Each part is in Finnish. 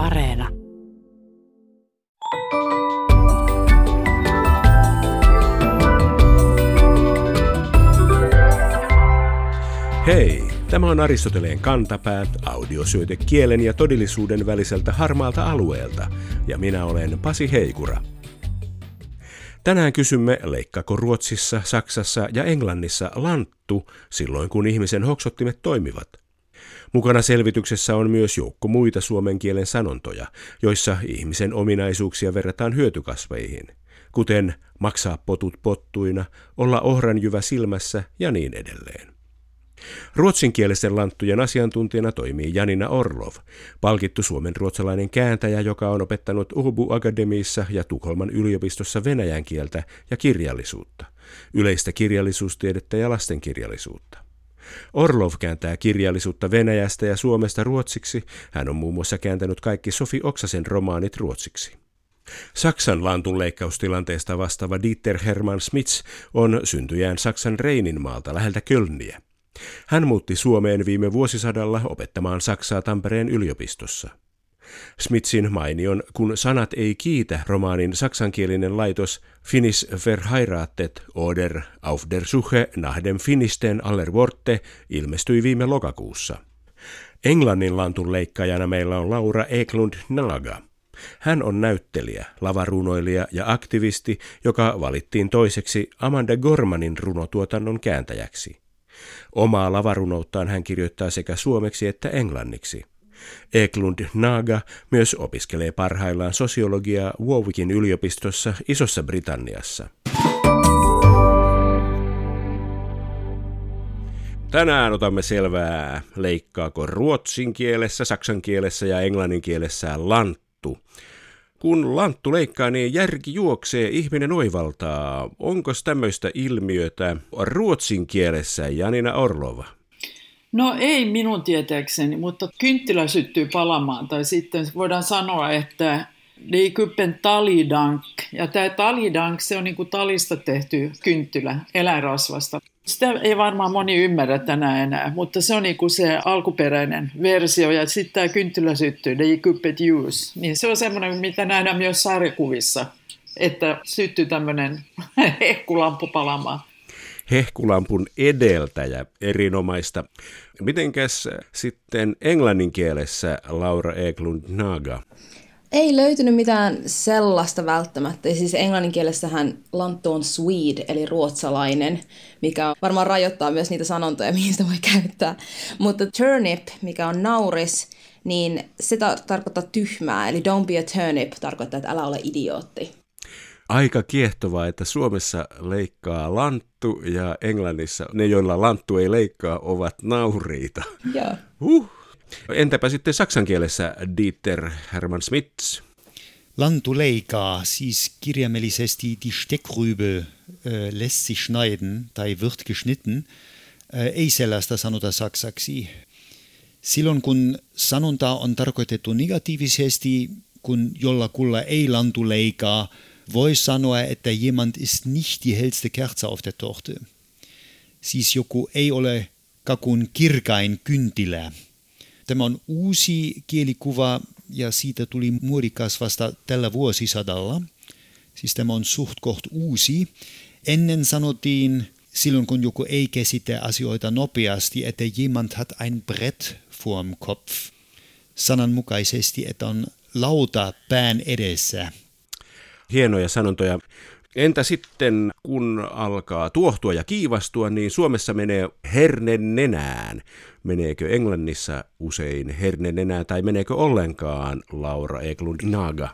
Areena. Hei, tämä on Aristoteleen kantapäät, audiosyöte kielen ja todellisuuden väliseltä harmaalta alueelta, ja minä olen Pasi Heikura. Tänään kysymme, leikkako Ruotsissa, Saksassa ja Englannissa lanttu silloin, kun ihmisen hoksottimet toimivat. Mukana selvityksessä on myös joukko muita suomen kielen sanontoja, joissa ihmisen ominaisuuksia verrataan hyötykasveihin, kuten maksaa potut pottuina, olla ohranjyvä silmässä ja niin edelleen. Ruotsinkielisten lanttujen asiantuntijana toimii Janina Orlov, palkittu suomen ruotsalainen kääntäjä, joka on opettanut Uhubu Akademiissa ja Tukholman yliopistossa venäjän kieltä ja kirjallisuutta, yleistä kirjallisuustiedettä ja lastenkirjallisuutta. Orlov kääntää kirjallisuutta Venäjästä ja Suomesta ruotsiksi. Hän on muun muassa kääntänyt kaikki Sofi Oksasen romaanit ruotsiksi. Saksan lantun leikkaustilanteesta vastaava Dieter Hermann Smits on syntyjään Saksan Reininmaalta läheltä Kölniä. Hän muutti Suomeen viime vuosisadalla opettamaan Saksaa Tampereen yliopistossa. Smitsin mainion Kun sanat ei kiitä romaanin saksankielinen laitos Finnish Verheiratet oder auf der Suche nach dem Finnisten aller Worte ilmestyi viime lokakuussa. Englannin lantun leikkaajana meillä on Laura Eklund Naga. Hän on näyttelijä, lavarunoilija ja aktivisti, joka valittiin toiseksi Amanda Gormanin runotuotannon kääntäjäksi. Omaa lavarunouttaan hän kirjoittaa sekä suomeksi että englanniksi. Eklund Naga myös opiskelee parhaillaan sosiologiaa Warwickin yliopistossa Isossa Britanniassa. Tänään otamme selvää, leikkaako ruotsin kielessä, saksan kielessä ja englannin kielessä lanttu. Kun lanttu leikkaa, niin järki juoksee, ihminen oivaltaa. Onko tämmöistä ilmiötä ruotsin kielessä, Janina Orlova? No ei minun tietääkseni, mutta kynttilä syttyy palamaan. Tai sitten voidaan sanoa, että liikuppen talidank. Ja tämä talidank, se on niin kuin talista tehty kynttilä eläinrasvasta. Sitä ei varmaan moni ymmärrä tänään enää, mutta se on niin kuin se alkuperäinen versio. Ja sitten tämä kynttilä syttyy, liikuppet use. Niin se on semmoinen, mitä nähdään myös sarjakuvissa, että syttyy tämmöinen hehkulampu palamaan hehkulampun edeltäjä, erinomaista. Mitenkäs sitten englannin kielessä Laura Eklund Naga? Ei löytynyt mitään sellaista välttämättä. Siis englanninkielessähän lanttu on Swede, eli ruotsalainen, mikä varmaan rajoittaa myös niitä sanontoja, mihin sitä voi käyttää. Mutta turnip, mikä on nauris, niin se tar- tarkoittaa tyhmää, eli don't be a turnip tarkoittaa, että älä ole idiootti. Aika kiehtovaa, että Suomessa leikkaa lanttu ja Englannissa ne, joilla lanttu ei leikkaa, ovat nauriita. Joo. Huh. Entäpä sitten saksan kielessä Dieter Hermann Smits? Lantu leikaa, siis kirjaimellisesti die Steckrübe äh, lässt sich schneiden tai wird geschnitten, äh, ei sellaista sanota saksaksi. Silloin kun sanonta on tarkoitettu negatiivisesti, kun jollakulla ei lantu leikaa, voi sanoa, että jemand ist nicht die hellste Kerze auf der Torte. Siis joku ei ole kakun kirkain kynttilä. Tämä on uusi kielikuva ja siitä tuli muodikas vasta tällä vuosisadalla. Siis tämä on suht koht uusi. Ennen sanottiin silloin, kun joku ei käsitä asioita nopeasti, että jemand hat ein Brett vorm Kopf. Sananmukaisesti, että on lauta pään edessä. Hienoja sanontoja. Entä sitten, kun alkaa tuohtua ja kiivastua, niin Suomessa menee herne nenään. Meneekö Englannissa usein herne nenään tai meneekö ollenkaan Laura Eklund Naga?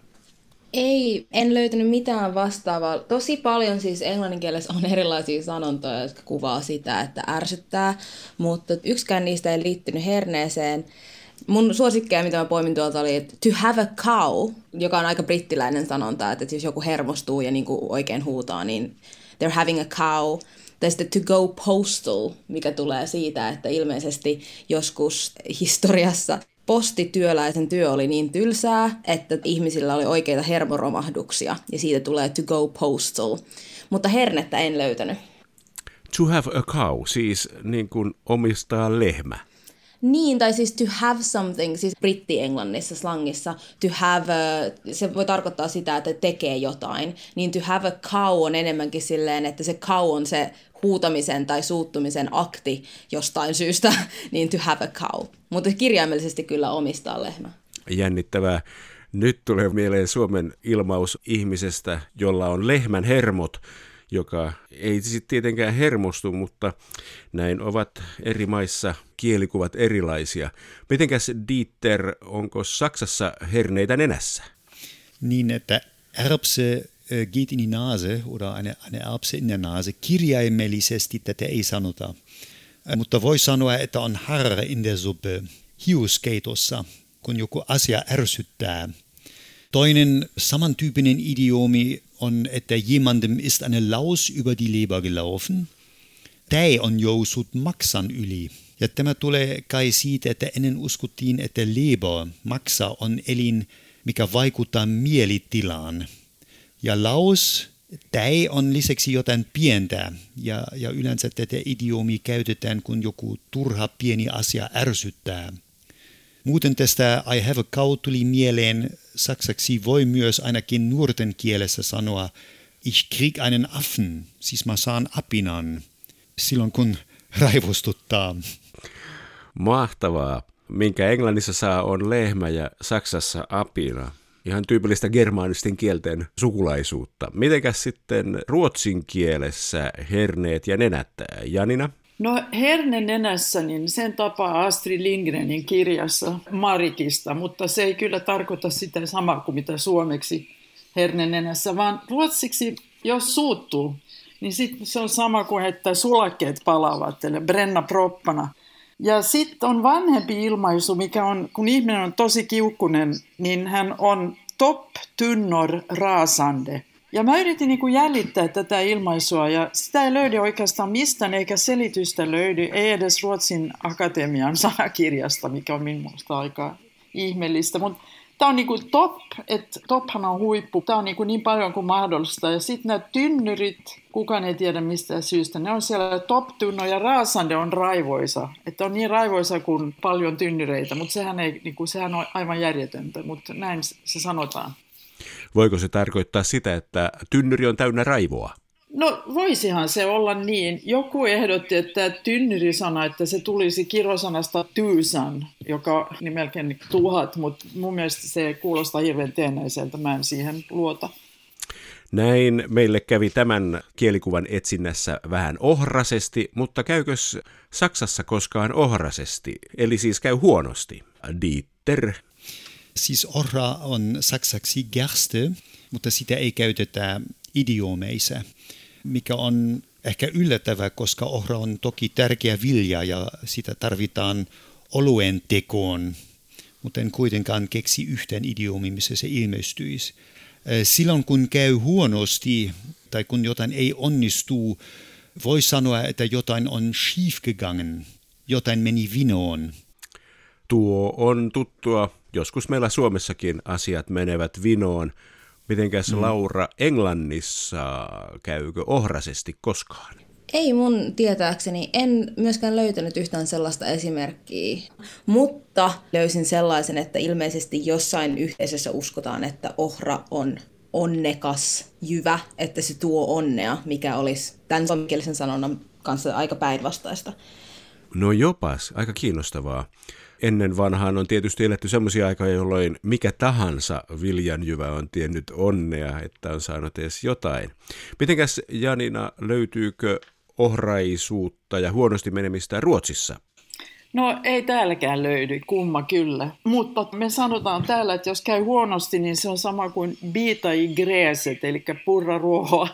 Ei, en löytänyt mitään vastaavaa. Tosi paljon siis englannin kielessä on erilaisia sanontoja, jotka kuvaa sitä, että ärsyttää, mutta yksikään niistä ei liittynyt herneeseen. Mun suosikkeja, mitä mä poimin tuolta, oli että to have a cow, joka on aika brittiläinen sanonta, että jos joku hermostuu ja niinku oikein huutaa, niin they're having a cow. Tai sitten to go postal, mikä tulee siitä, että ilmeisesti joskus historiassa postityöläisen työ oli niin tylsää, että ihmisillä oli oikeita hermoromahduksia, ja siitä tulee to go postal. Mutta hernettä en löytänyt. To have a cow, siis niin kuin omistaa lehmä. Niin, tai siis to have something, siis britti-englannissa slangissa, to have, a, se voi tarkoittaa sitä, että tekee jotain, niin to have a cow on enemmänkin silleen, että se cow on se huutamisen tai suuttumisen akti jostain syystä, niin to have a cow. Mutta kirjaimellisesti kyllä omistaa lehmä. Jännittävää. Nyt tulee mieleen Suomen ilmaus ihmisestä, jolla on lehmän hermot, joka ei sitten tietenkään hermostu, mutta näin ovat eri maissa kielikuvat erilaisia. Mitenkäs Dieter, onko Saksassa herneitä nenässä? Niin, että Erbse äh, geht in die Nase oder eine, eine Erbse in der Nase. Kirjaimellisesti tätä ei sanota. Äh, mutta voi sanoa, että on harra in der Suppe hiuskeitossa, kun joku asia ärsyttää. Toinen samantyyppinen idiomi on, että jemandem ist eine Laus über die Leber gelaufen. Tämä on jousut maksan yli. Ja tämä tulee kai siitä, että ennen uskottiin, että leber, maksa, on elin, mikä vaikuttaa mielitilaan. Ja laus, tämä on lisäksi jotain pientä, ja, ja yleensä tätä idiomi käytetään, kun joku turha pieni asia ärsyttää. Muuten tästä I have a cow tuli mieleen saksaksi voi myös ainakin nuorten kielessä sanoa ich krieg einen Affen, siis mä saan apinan, silloin kun raivostuttaa. Mahtavaa. Minkä Englannissa saa on lehmä ja Saksassa apina. Ihan tyypillistä germaanisten kielten sukulaisuutta. Mitenkäs sitten ruotsin kielessä herneet ja nenät, Janina? No herne nenässä, niin sen tapaa Astrid Lindgrenin kirjassa Marikista, mutta se ei kyllä tarkoita sitä samaa kuin mitä suomeksi herne nenässä, vaan ruotsiksi, jos suuttuu, niin sit se on sama kuin että sulakkeet palavat, eli brenna proppana. Ja sitten on vanhempi ilmaisu, mikä on, kun ihminen on tosi kiukkunen, niin hän on top tynnor rasande. Ja mä yritin niin kuin jäljittää tätä ilmaisua ja sitä ei löydy oikeastaan mistään eikä selitystä löydy, ei edes Ruotsin akatemian sanakirjasta, mikä on minusta aika ihmeellistä. Mutta tämä on niin kuin top, että tophan on huippu, tämä on niin, kuin niin paljon kuin mahdollista. Ja sitten nämä tynnyrit, kukaan ei tiedä mistä syystä, ne on siellä top tunno ja raasande on raivoisa. Että on niin raivoisa kuin paljon tynnyreitä, mutta sehän, ei, niin kuin, sehän on aivan järjetöntä, mutta näin se sanotaan. Voiko se tarkoittaa sitä, että tynnyri on täynnä raivoa? No voisihan se olla niin. Joku ehdotti, että tynnyri-sana, että se tulisi kirosanasta tyysan, joka on melkein tuhat, mutta mun mielestä se kuulostaa hirveän teennäiseltä, mä en siihen luota. Näin meille kävi tämän kielikuvan etsinnässä vähän ohrasesti, mutta käykös Saksassa koskaan ohrasesti, eli siis käy huonosti? Dieter Siis ohra on saksaksi gerste, mutta sitä ei käytetä idiomeissa, mikä on ehkä yllättävää, koska ohra on toki tärkeä vilja ja sitä tarvitaan oluen tekoon, mutta en kuitenkaan keksi yhtään idiomi, missä se ilmestyisi. Silloin kun käy huonosti tai kun jotain ei onnistu, voi sanoa, että jotain on schiefgegangen, jotain meni vinoon. Tuo on tuttua joskus meillä Suomessakin asiat menevät vinoon. Mitenkäs mm. Laura, Englannissa käykö ohrasesti koskaan? Ei mun tietääkseni, en myöskään löytänyt yhtään sellaista esimerkkiä, mutta löysin sellaisen, että ilmeisesti jossain yhteisössä uskotaan, että ohra on onnekas jyvä, että se tuo onnea, mikä olisi tämän suomenkielisen sanonnan kanssa aika päinvastaista. No jopas, aika kiinnostavaa. Ennen vanhaan on tietysti eletty sellaisia aikoja, jolloin mikä tahansa viljanjyvä on tiennyt onnea, että on saanut edes jotain. Mitenkäs Janina, löytyykö ohraisuutta ja huonosti menemistä Ruotsissa? No ei täälläkään löydy, kumma kyllä. Mutta me sanotaan täällä, että jos käy huonosti, niin se on sama kuin biita i gräset, eli purra ruohoa.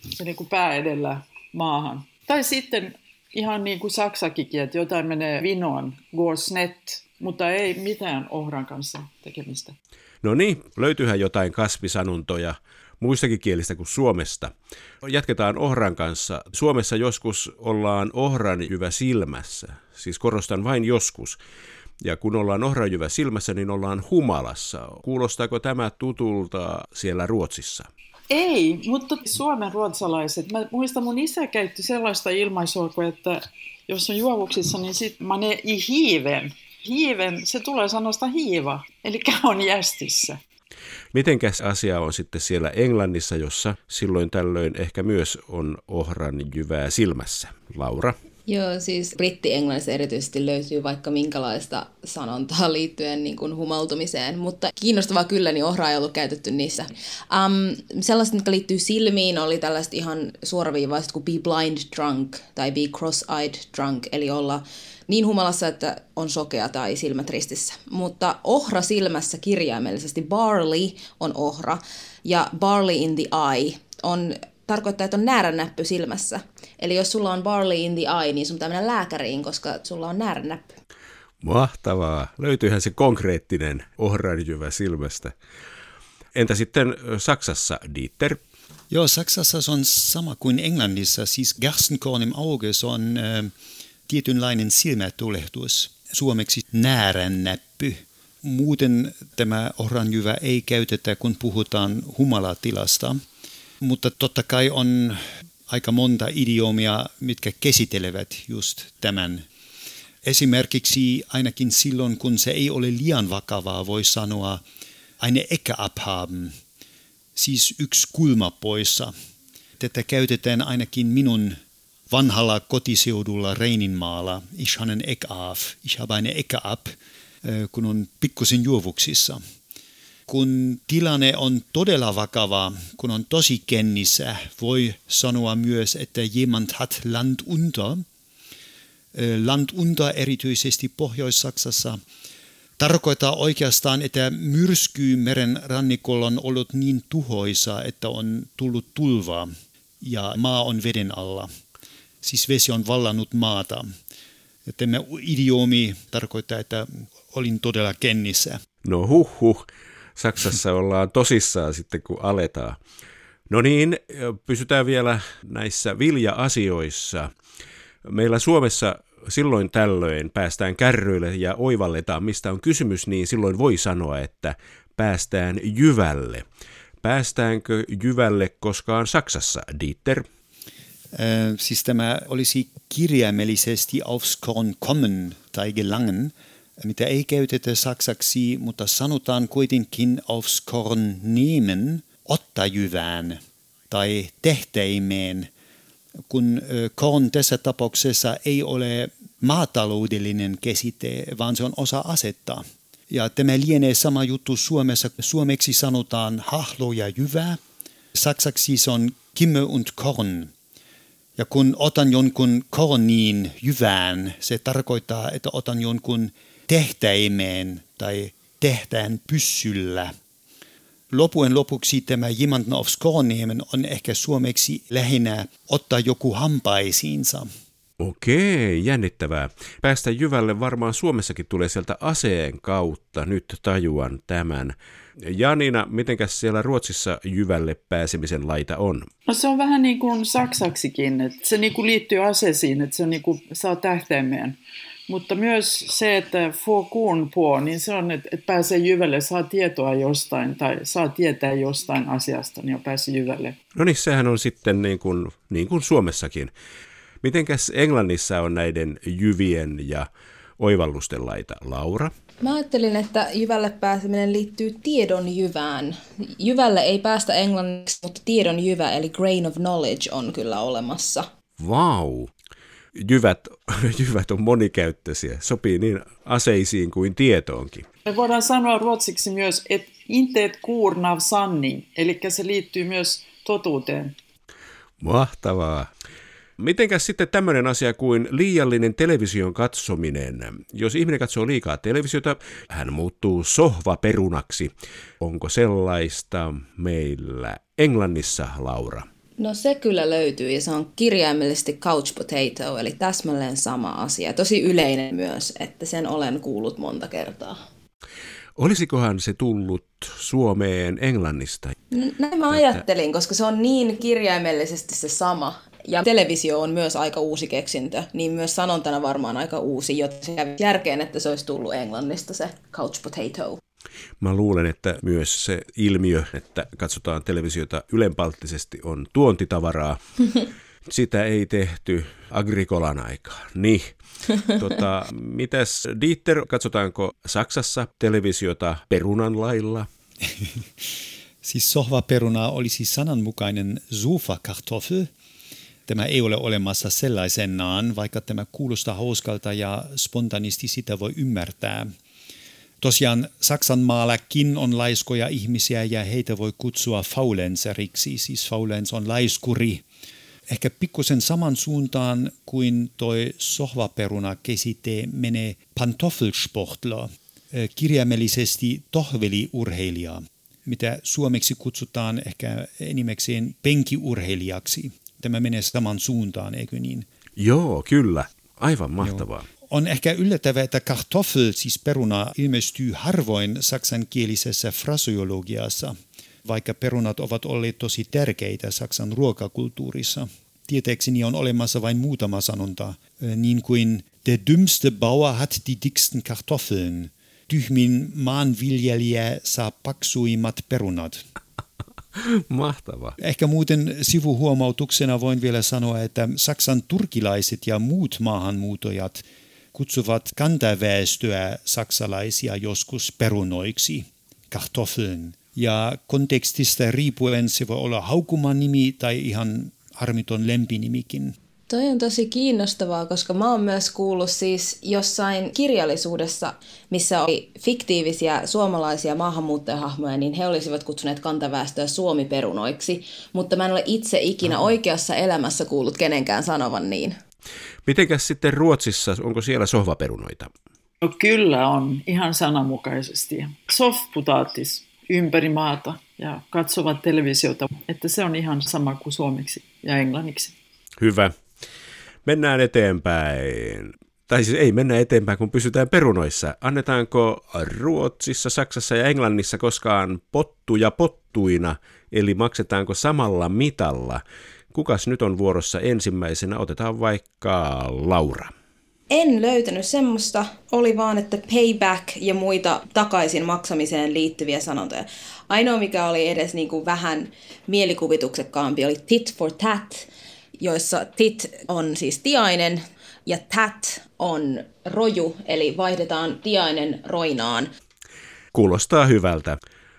Se niin kuin pää edellä maahan. Tai sitten ihan niin kuin saksakikin, että jotain menee vinoon, går snett, mutta ei mitään ohran kanssa tekemistä. No niin, löytyyhän jotain kasvisanuntoja muistakin kielistä kuin Suomesta. Jatketaan ohran kanssa. Suomessa joskus ollaan ohranjyvä silmässä, siis korostan vain joskus. Ja kun ollaan ohranjyvä silmässä, niin ollaan humalassa. Kuulostaako tämä tutulta siellä Ruotsissa? Ei, mutta suomen ruotsalaiset. Mä muistan, mun isä käytti sellaista ilmaisua, että jos on juovuksissa, niin sit mä ne i hiiven. Hiiven, se tulee sanosta hiiva, eli on jästissä. Mitenkäs asia on sitten siellä Englannissa, jossa silloin tällöin ehkä myös on ohran jyvää silmässä? Laura? Joo, siis britti-englannissa erityisesti löytyy vaikka minkälaista sanontaa liittyen niin kuin humaltumiseen, mutta kiinnostavaa kyllä, niin ohraa ei ollut käytetty niissä. Um, sellaiset, mitkä liittyy silmiin, oli tällaiset ihan suoraviivaiset kuin be blind drunk tai be cross-eyed drunk, eli olla niin humalassa, että on sokea tai silmät ristissä. Mutta ohra silmässä kirjaimellisesti, barley on ohra ja barley in the eye on tarkoittaa, että on näärännäppy silmässä. Eli jos sulla on barley in the eye, niin sun pitää mennä lääkäriin, koska sulla on näärännäppy. Mahtavaa. Löytyyhän se konkreettinen ohranjyvä silmästä. Entä sitten Saksassa, Dieter? Joo, Saksassa se on sama kuin Englannissa. Siis Gerstenkorn im Auge, se on äh, tietynlainen silmätulehtus. Suomeksi näärännäppy. Muuten tämä ohranjyvä ei käytetä, kun puhutaan humalatilasta. Mutta totta kai on aika monta idiomia, mitkä käsittelevät just tämän. Esimerkiksi ainakin silloin, kun se ei ole liian vakavaa, voi sanoa eine Ecke abhaben, siis yksi kulma poissa. Tätä käytetään ainakin minun vanhalla kotiseudulla Reininmaalla. Ich habe auf, ich habe eine Ecke ab, kun on pikkusen juovuksissa kun tilanne on todella vakava, kun on tosi kennissä, voi sanoa myös, että jemand hat Land unter. Land unter erityisesti Pohjois-Saksassa tarkoittaa oikeastaan, että myrsky meren rannikolla on ollut niin tuhoisa, että on tullut tulva ja maa on veden alla. Siis vesi on vallannut maata. Ja tämä idiomi tarkoittaa, että olin todella kennissä. No huh huh. Saksassa ollaan tosissaan sitten, kun aletaan. No niin, pysytään vielä näissä vilja-asioissa. Meillä Suomessa silloin tällöin päästään kärryille ja oivalletaan, mistä on kysymys, niin silloin voi sanoa, että päästään jyvälle. Päästäänkö jyvälle koskaan Saksassa, Dieter? Siis tämä olisi kirjaimellisesti aufs Korn kommen tai gelangen – mitä ei käytetä saksaksi, mutta sanotaan kuitenkin aufs Korn nehmen, ottajyvään tai tehteimeen, kun korn tässä tapauksessa ei ole maataloudellinen käsite, vaan se on osa asetta. Ja tämä lienee sama juttu Suomessa. Suomeksi sanotaan hahlo ja jyvä. Saksaksi se on kimme und korn. Ja kun otan jonkun korniin jyvään, se tarkoittaa, että otan jonkun tehtäimeen tai tehtään pyssyllä. Lopuen lopuksi tämä Jimantna of Skånemen on ehkä suomeksi lähinnä ottaa joku hampaisiinsa. Okei, jännittävää. Päästä Jyvälle varmaan Suomessakin tulee sieltä aseen kautta, nyt tajuan tämän. Janina, mitenkäs siellä Ruotsissa Jyvälle pääsemisen laita on? No se on vähän niin kuin saksaksikin, että se niin kuin liittyy aseisiin, että se on niin kuin, saa tähtäimeen. Mutta myös se, että få kuun puo, niin se on, että, että pääsee jyvälle, saa tietoa jostain tai saa tietää jostain asiasta, niin on päässyt jyvälle. No niin, sehän on sitten niin kuin, niin kuin Suomessakin. Mitenkäs Englannissa on näiden jyvien ja oivallusten laita? Laura? Mä ajattelin, että jyvälle pääseminen liittyy tiedon jyvään. Jyvälle ei päästä englanniksi, mutta tiedon jyvä eli grain of knowledge on kyllä olemassa. Vau! Wow jyvät, jyvät on monikäyttöisiä, sopii niin aseisiin kuin tietoonkin. Me voidaan sanoa ruotsiksi myös, että inteet kuurnav sanning, eli se liittyy myös totuuteen. Mahtavaa. Mitenkäs sitten tämmöinen asia kuin liiallinen television katsominen? Jos ihminen katsoo liikaa televisiota, hän muuttuu sohvaperunaksi. Onko sellaista meillä Englannissa, Laura? No se kyllä löytyy ja se on kirjaimellisesti couch potato, eli täsmälleen sama asia. Tosi yleinen myös, että sen olen kuullut monta kertaa. Olisikohan se tullut Suomeen Englannista? Näin mä ajattelin, koska se on niin kirjaimellisesti se sama. Ja televisio on myös aika uusi keksintö, niin myös sanontana varmaan aika uusi, joten se järkeen, että se olisi tullut Englannista se couch potato. Mä luulen, että myös se ilmiö, että katsotaan televisiota ylenpalttisesti on tuontitavaraa. Sitä ei tehty agrikolan aikaan. Niin. Tota, mitäs Dieter, katsotaanko Saksassa televisiota perunan lailla? siis sohvaperuna olisi sananmukainen sofakartoffel. Tämä ei ole olemassa sellaisenaan, vaikka tämä kuulostaa hauskalta ja spontanisti sitä voi ymmärtää. Tosiaan Saksan maallakin on laiskoja ihmisiä ja heitä voi kutsua faulenseriksi, siis faulens on laiskuri. Ehkä pikkusen saman suuntaan kuin toi sohvaperuna käsite menee pantoffelsportler, kirjaimellisesti tohveliurheilija, mitä suomeksi kutsutaan ehkä enimmäkseen penkiurheilijaksi. Tämä menee saman suuntaan, eikö niin? Joo, kyllä. Aivan mahtavaa. Joo. On ehkä yllättävää, että kartoffel, siis peruna, ilmestyy harvoin saksankielisessä fraseologiassa, vaikka perunat ovat olleet tosi tärkeitä Saksan ruokakulttuurissa. Tietääkseni on olemassa vain muutama sanonta, niin kuin Der dümmste Bauer hat die dicksten Kartoffeln. Tyhmin maanviljelijä saa paksuimmat perunat. Mahtavaa. Ehkä muuten sivuhuomautuksena voin vielä sanoa, että Saksan turkilaiset ja muut maahanmuutojat kutsuvat kantaväestöä saksalaisia joskus perunoiksi, kartoffeln. Ja kontekstista riippuen se voi olla haukuman nimi tai ihan harmiton lempinimikin. Toi on tosi kiinnostavaa, koska mä oon myös kuullut siis jossain kirjallisuudessa, missä oli fiktiivisiä suomalaisia maahanmuuttajahahmoja, niin he olisivat kutsuneet kantaväestöä suomiperunoiksi, mutta mä en ole itse ikinä oikeassa elämässä kuullut kenenkään sanovan niin. Mitenkäs sitten Ruotsissa, onko siellä sohvaperunoita? No kyllä on, ihan sananmukaisesti. Softputaattis ympäri maata ja katsovat televisiota, että se on ihan sama kuin suomeksi ja englanniksi. Hyvä. Mennään eteenpäin. Tai siis ei mennä eteenpäin, kun pysytään perunoissa. Annetaanko Ruotsissa, Saksassa ja Englannissa koskaan pottuja pottuina, eli maksetaanko samalla mitalla? Kukas nyt on vuorossa ensimmäisenä? Otetaan vaikka Laura. En löytänyt semmoista. Oli vaan, että payback ja muita takaisin maksamiseen liittyviä sanontoja. Ainoa, mikä oli edes niin kuin vähän mielikuvituksekkaampi, oli tit for tat, joissa tit on siis tiainen ja tat on roju, eli vaihdetaan tiainen roinaan. Kuulostaa hyvältä.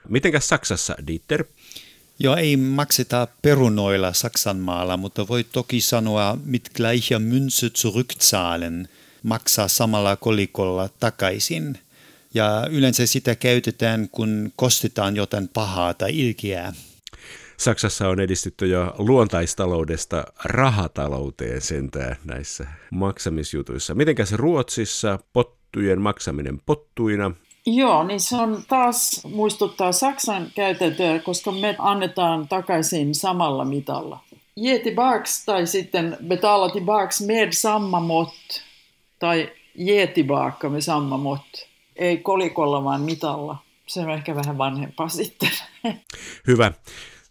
Mitenkäs Saksassa, Dieter? Joo, ei makseta perunoilla Saksan maalla, mutta voi toki sanoa mit gleicher Münze zurückzahlen, maksaa samalla kolikolla takaisin. Ja yleensä sitä käytetään, kun kostetaan jotain pahaa tai ilkeää. Saksassa on edistytty jo luontaistaloudesta rahatalouteen sentään näissä maksamisjutuissa. Mitenkäs Ruotsissa pottujen maksaminen pottuina? Joo, niin se on taas muistuttaa Saksan käytäntöä, koska me annetaan takaisin samalla mitalla. Ge tillbaks tai sitten betala tillbaks med samma mått tai ge tillbaka med samma mått. Ei kolikolla vaan mitalla. Se on ehkä vähän vanhempaa sitten. Hyvä.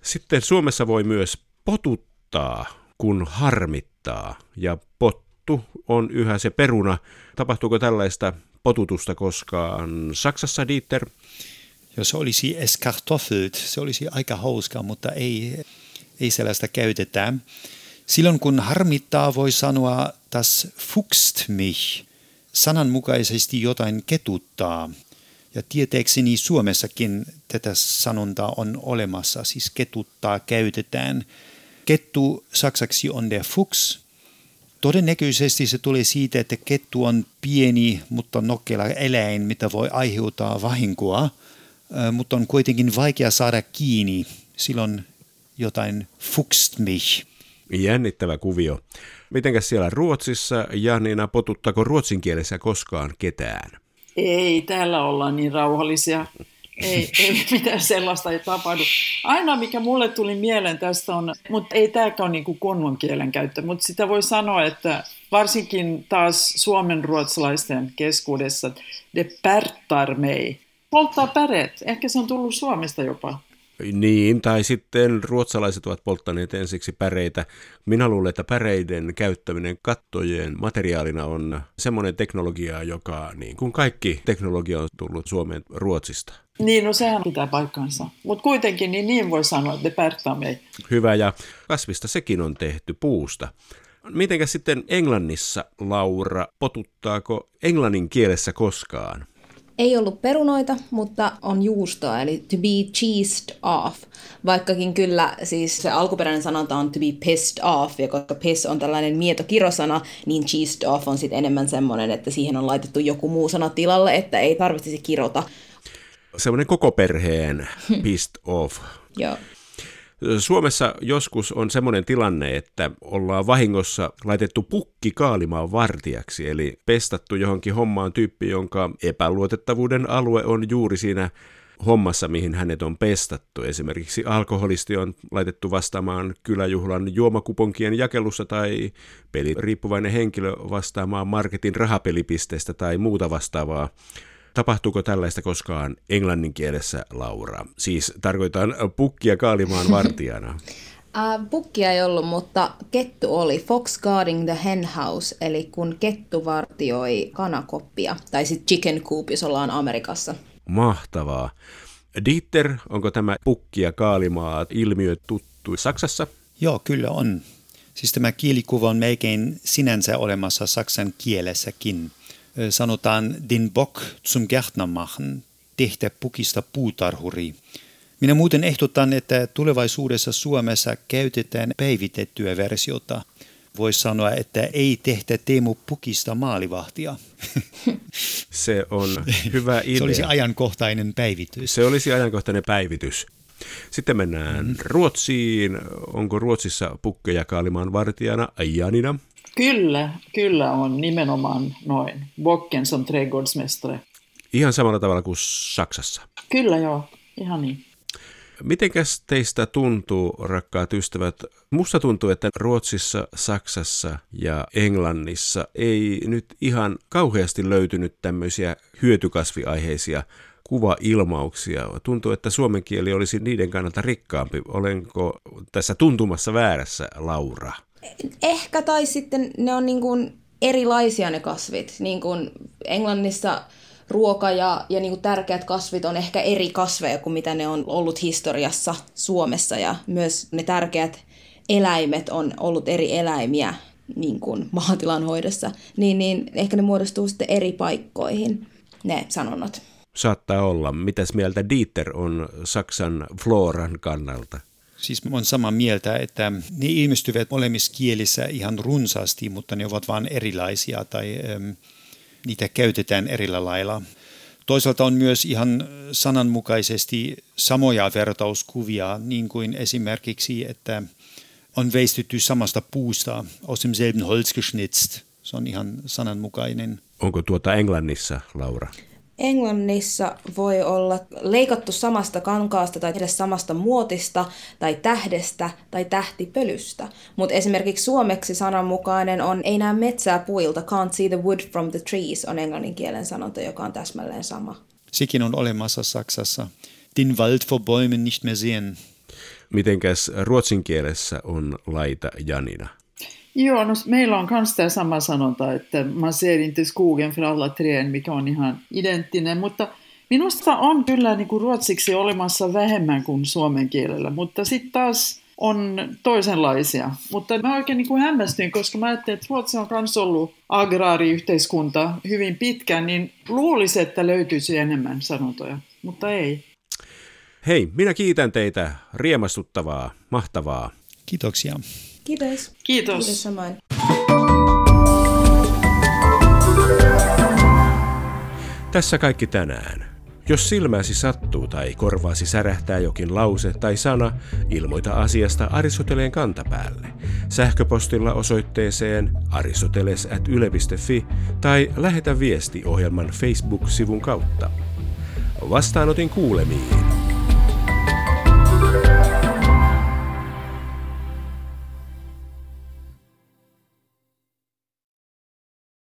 Sitten Suomessa voi myös potuttaa, kun harmittaa. Ja pottu on yhä se peruna. Tapahtuuko tällaista potutusta koskaan Saksassa, Dieter? Jos olisi eskartoffelt, se olisi aika hauska, mutta ei, ei sellaista käytetä. Silloin kun harmittaa, voi sanoa tas fuchst mich, sananmukaisesti jotain ketuttaa. Ja tietääkseni Suomessakin tätä sanontaa on olemassa, siis ketuttaa käytetään. Kettu saksaksi on der Fuchs. Todennäköisesti se tulee siitä, että kettu on pieni, mutta nokkela eläin, mitä voi aiheuttaa vahinkoa, mutta on kuitenkin vaikea saada kiinni. Silloin jotain fuchst mich. Jännittävä kuvio. Mitenkäs siellä Ruotsissa, Janina, potuttako ruotsin kielessä koskaan ketään? Ei, täällä ollaan niin rauhallisia. Ei, ei mitään sellaista ei tapahdu. Ainoa, mikä mulle tuli mieleen tästä on, mutta ei tämäkään ole niin kunnon kielenkäyttö, mutta sitä voi sanoa, että varsinkin taas suomen ruotsalaisten keskuudessa, de pärtar mei, polttaa päreet. Ehkä se on tullut Suomesta jopa. Niin, tai sitten ruotsalaiset ovat polttaneet ensiksi päreitä. Minä luulen, että päreiden käyttäminen kattojen materiaalina on semmoinen teknologia, joka niin kuin kaikki teknologia on tullut Suomeen Ruotsista. Niin, no sehän pitää paikkansa. Mutta kuitenkin niin, niin voi sanoa, että ne Hyvä, ja kasvista sekin on tehty puusta. Mitenkä sitten Englannissa, Laura, potuttaako englannin kielessä koskaan? Ei ollut perunoita, mutta on juustoa, eli to be cheesed off. Vaikkakin kyllä siis se alkuperäinen sanonta on to be pissed off, ja koska piss on tällainen mieto kirosana, niin cheesed off on sitten enemmän semmoinen, että siihen on laitettu joku muu sana tilalle, että ei tarvitsisi kirota. Semmoinen koko perheen pissed off. Joo. Suomessa joskus on semmoinen tilanne, että ollaan vahingossa laitettu pukki kaalimaan vartijaksi, eli pestattu johonkin hommaan tyyppi, jonka epäluotettavuuden alue on juuri siinä hommassa, mihin hänet on pestattu. Esimerkiksi alkoholisti on laitettu vastaamaan kyläjuhlan juomakuponkien jakelussa tai peliriippuvainen henkilö vastaamaan marketin rahapelipisteestä tai muuta vastaavaa. Tapahtuuko tällaista koskaan englannin kielessä, Laura? Siis tarkoitan pukkia kaalimaan vartijana. Uh, pukkia ei ollut, mutta kettu oli. Fox guarding the hen house, eli kun kettu vartioi kanakoppia, tai sitten chicken coop, jos ollaan Amerikassa. Mahtavaa. Dieter, onko tämä pukkia kaalimaa ilmiö tuttu Saksassa? Joo, kyllä on. Siis tämä kielikuva on melkein sinänsä olemassa saksan kielessäkin sanotaan den Bock zum Gärtner machen, tehdä pukista puutarhuri. Minä muuten ehdotan, että tulevaisuudessa Suomessa käytetään päivitettyä versiota. Voisi sanoa, että ei tehdä Teemu Pukista maalivahtia. Se on hyvä idea. Se olisi ajankohtainen päivitys. Se olisi ajankohtainen päivitys. Sitten mennään mm. Ruotsiin. Onko Ruotsissa pukkeja kaalimaan vartijana Janina? Kyllä, kyllä on nimenomaan noin. Bocken som trädgårdsmästare. Ihan samalla tavalla kuin Saksassa. Kyllä joo, ihan niin. Mitenkäs teistä tuntuu, rakkaat ystävät? Musta tuntuu, että Ruotsissa, Saksassa ja Englannissa ei nyt ihan kauheasti löytynyt tämmöisiä hyötykasviaiheisia kuvailmauksia. Tuntuu, että suomen kieli olisi niiden kannalta rikkaampi. Olenko tässä tuntumassa väärässä, Laura? Ehkä tai sitten ne on niin kuin erilaisia ne kasvit. Niin kuin Englannissa ruoka ja, ja niin kuin tärkeät kasvit on ehkä eri kasveja kuin mitä ne on ollut historiassa Suomessa. Ja myös ne tärkeät eläimet on ollut eri eläimiä niin kuin maatilan hoidossa. Niin, niin ehkä ne muodostuu sitten eri paikkoihin, ne sanonnat. Saattaa olla. Mitäs mieltä Dieter on Saksan floran kannalta? Siis olen samaa mieltä, että ne ilmestyvät molemmissa kielissä ihan runsaasti, mutta ne ovat vain erilaisia tai ähm, niitä käytetään erillä lailla. Toisaalta on myös ihan sananmukaisesti samoja vertauskuvia, niin kuin esimerkiksi, että on veistytty samasta puusta, aus demselben Holz geschnitzt. Se on ihan sananmukainen. Onko tuota Englannissa, Laura? Englannissa voi olla leikattu samasta kankaasta tai edes samasta muotista tai tähdestä tai tähtipölystä. Mutta esimerkiksi suomeksi sananmukainen on ei näe metsää puilta, can't see the wood from the trees on englannin kielen sanonta, joka on täsmälleen sama. Sekin on olemassa Saksassa. Den Wald vor Bäumen nicht mehr sehen. Mitenkäs ruotsin kielessä on laita Janina? Joo, no meillä on myös tämä sama sanonta, että man ser inte skogen för alla träd, mikä on ihan identtinen, mutta minusta on kyllä niin kuin ruotsiksi olemassa vähemmän kuin suomen kielellä, mutta sitten taas on toisenlaisia. Mutta mä oikein niin kuin hämmästyin, koska mä ajattelin, että Ruotsi on myös ollut agraariyhteiskunta hyvin pitkään, niin luulisi, että löytyisi enemmän sanontoja, mutta ei. Hei, minä kiitän teitä. Riemastuttavaa, mahtavaa. Kiitoksia. Kiitos. Kiitos. Kiitos samoin. Tässä kaikki tänään. Jos silmäsi sattuu tai korvaasi särähtää jokin lause tai sana, ilmoita asiasta Aristoteleen kantapäälle. Sähköpostilla osoitteeseen aristoteles.yle.fi tai lähetä viesti ohjelman Facebook-sivun kautta. Vastaanotin kuulemiin.